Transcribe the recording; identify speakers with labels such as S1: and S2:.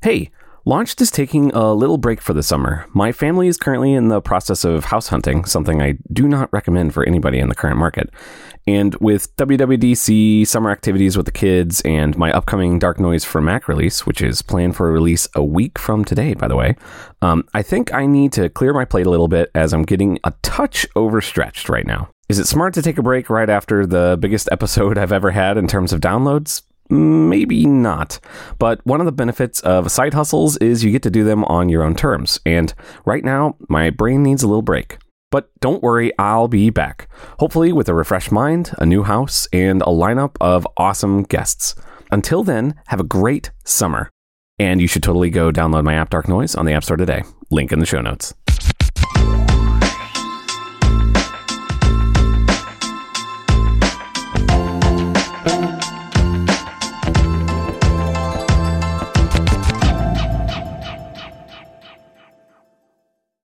S1: Hey, Launched is taking a little break for the summer. My family is currently in the process of house hunting, something I do not recommend for anybody in the current market. And with WWDC, summer activities with the kids, and my upcoming Dark Noise for Mac release, which is planned for release a week from today, by the way, um, I think I need to clear my plate a little bit as I'm getting a touch overstretched right now. Is it smart to take a break right after the biggest episode I've ever had in terms of downloads? Maybe not. But one of the benefits of side hustles is you get to do them on your own terms. And right now, my brain needs a little break. But don't worry, I'll be back. Hopefully, with a refreshed mind, a new house, and a lineup of awesome guests. Until then, have a great summer. And you should totally go download my app Dark Noise on the App Store today. Link in the show notes.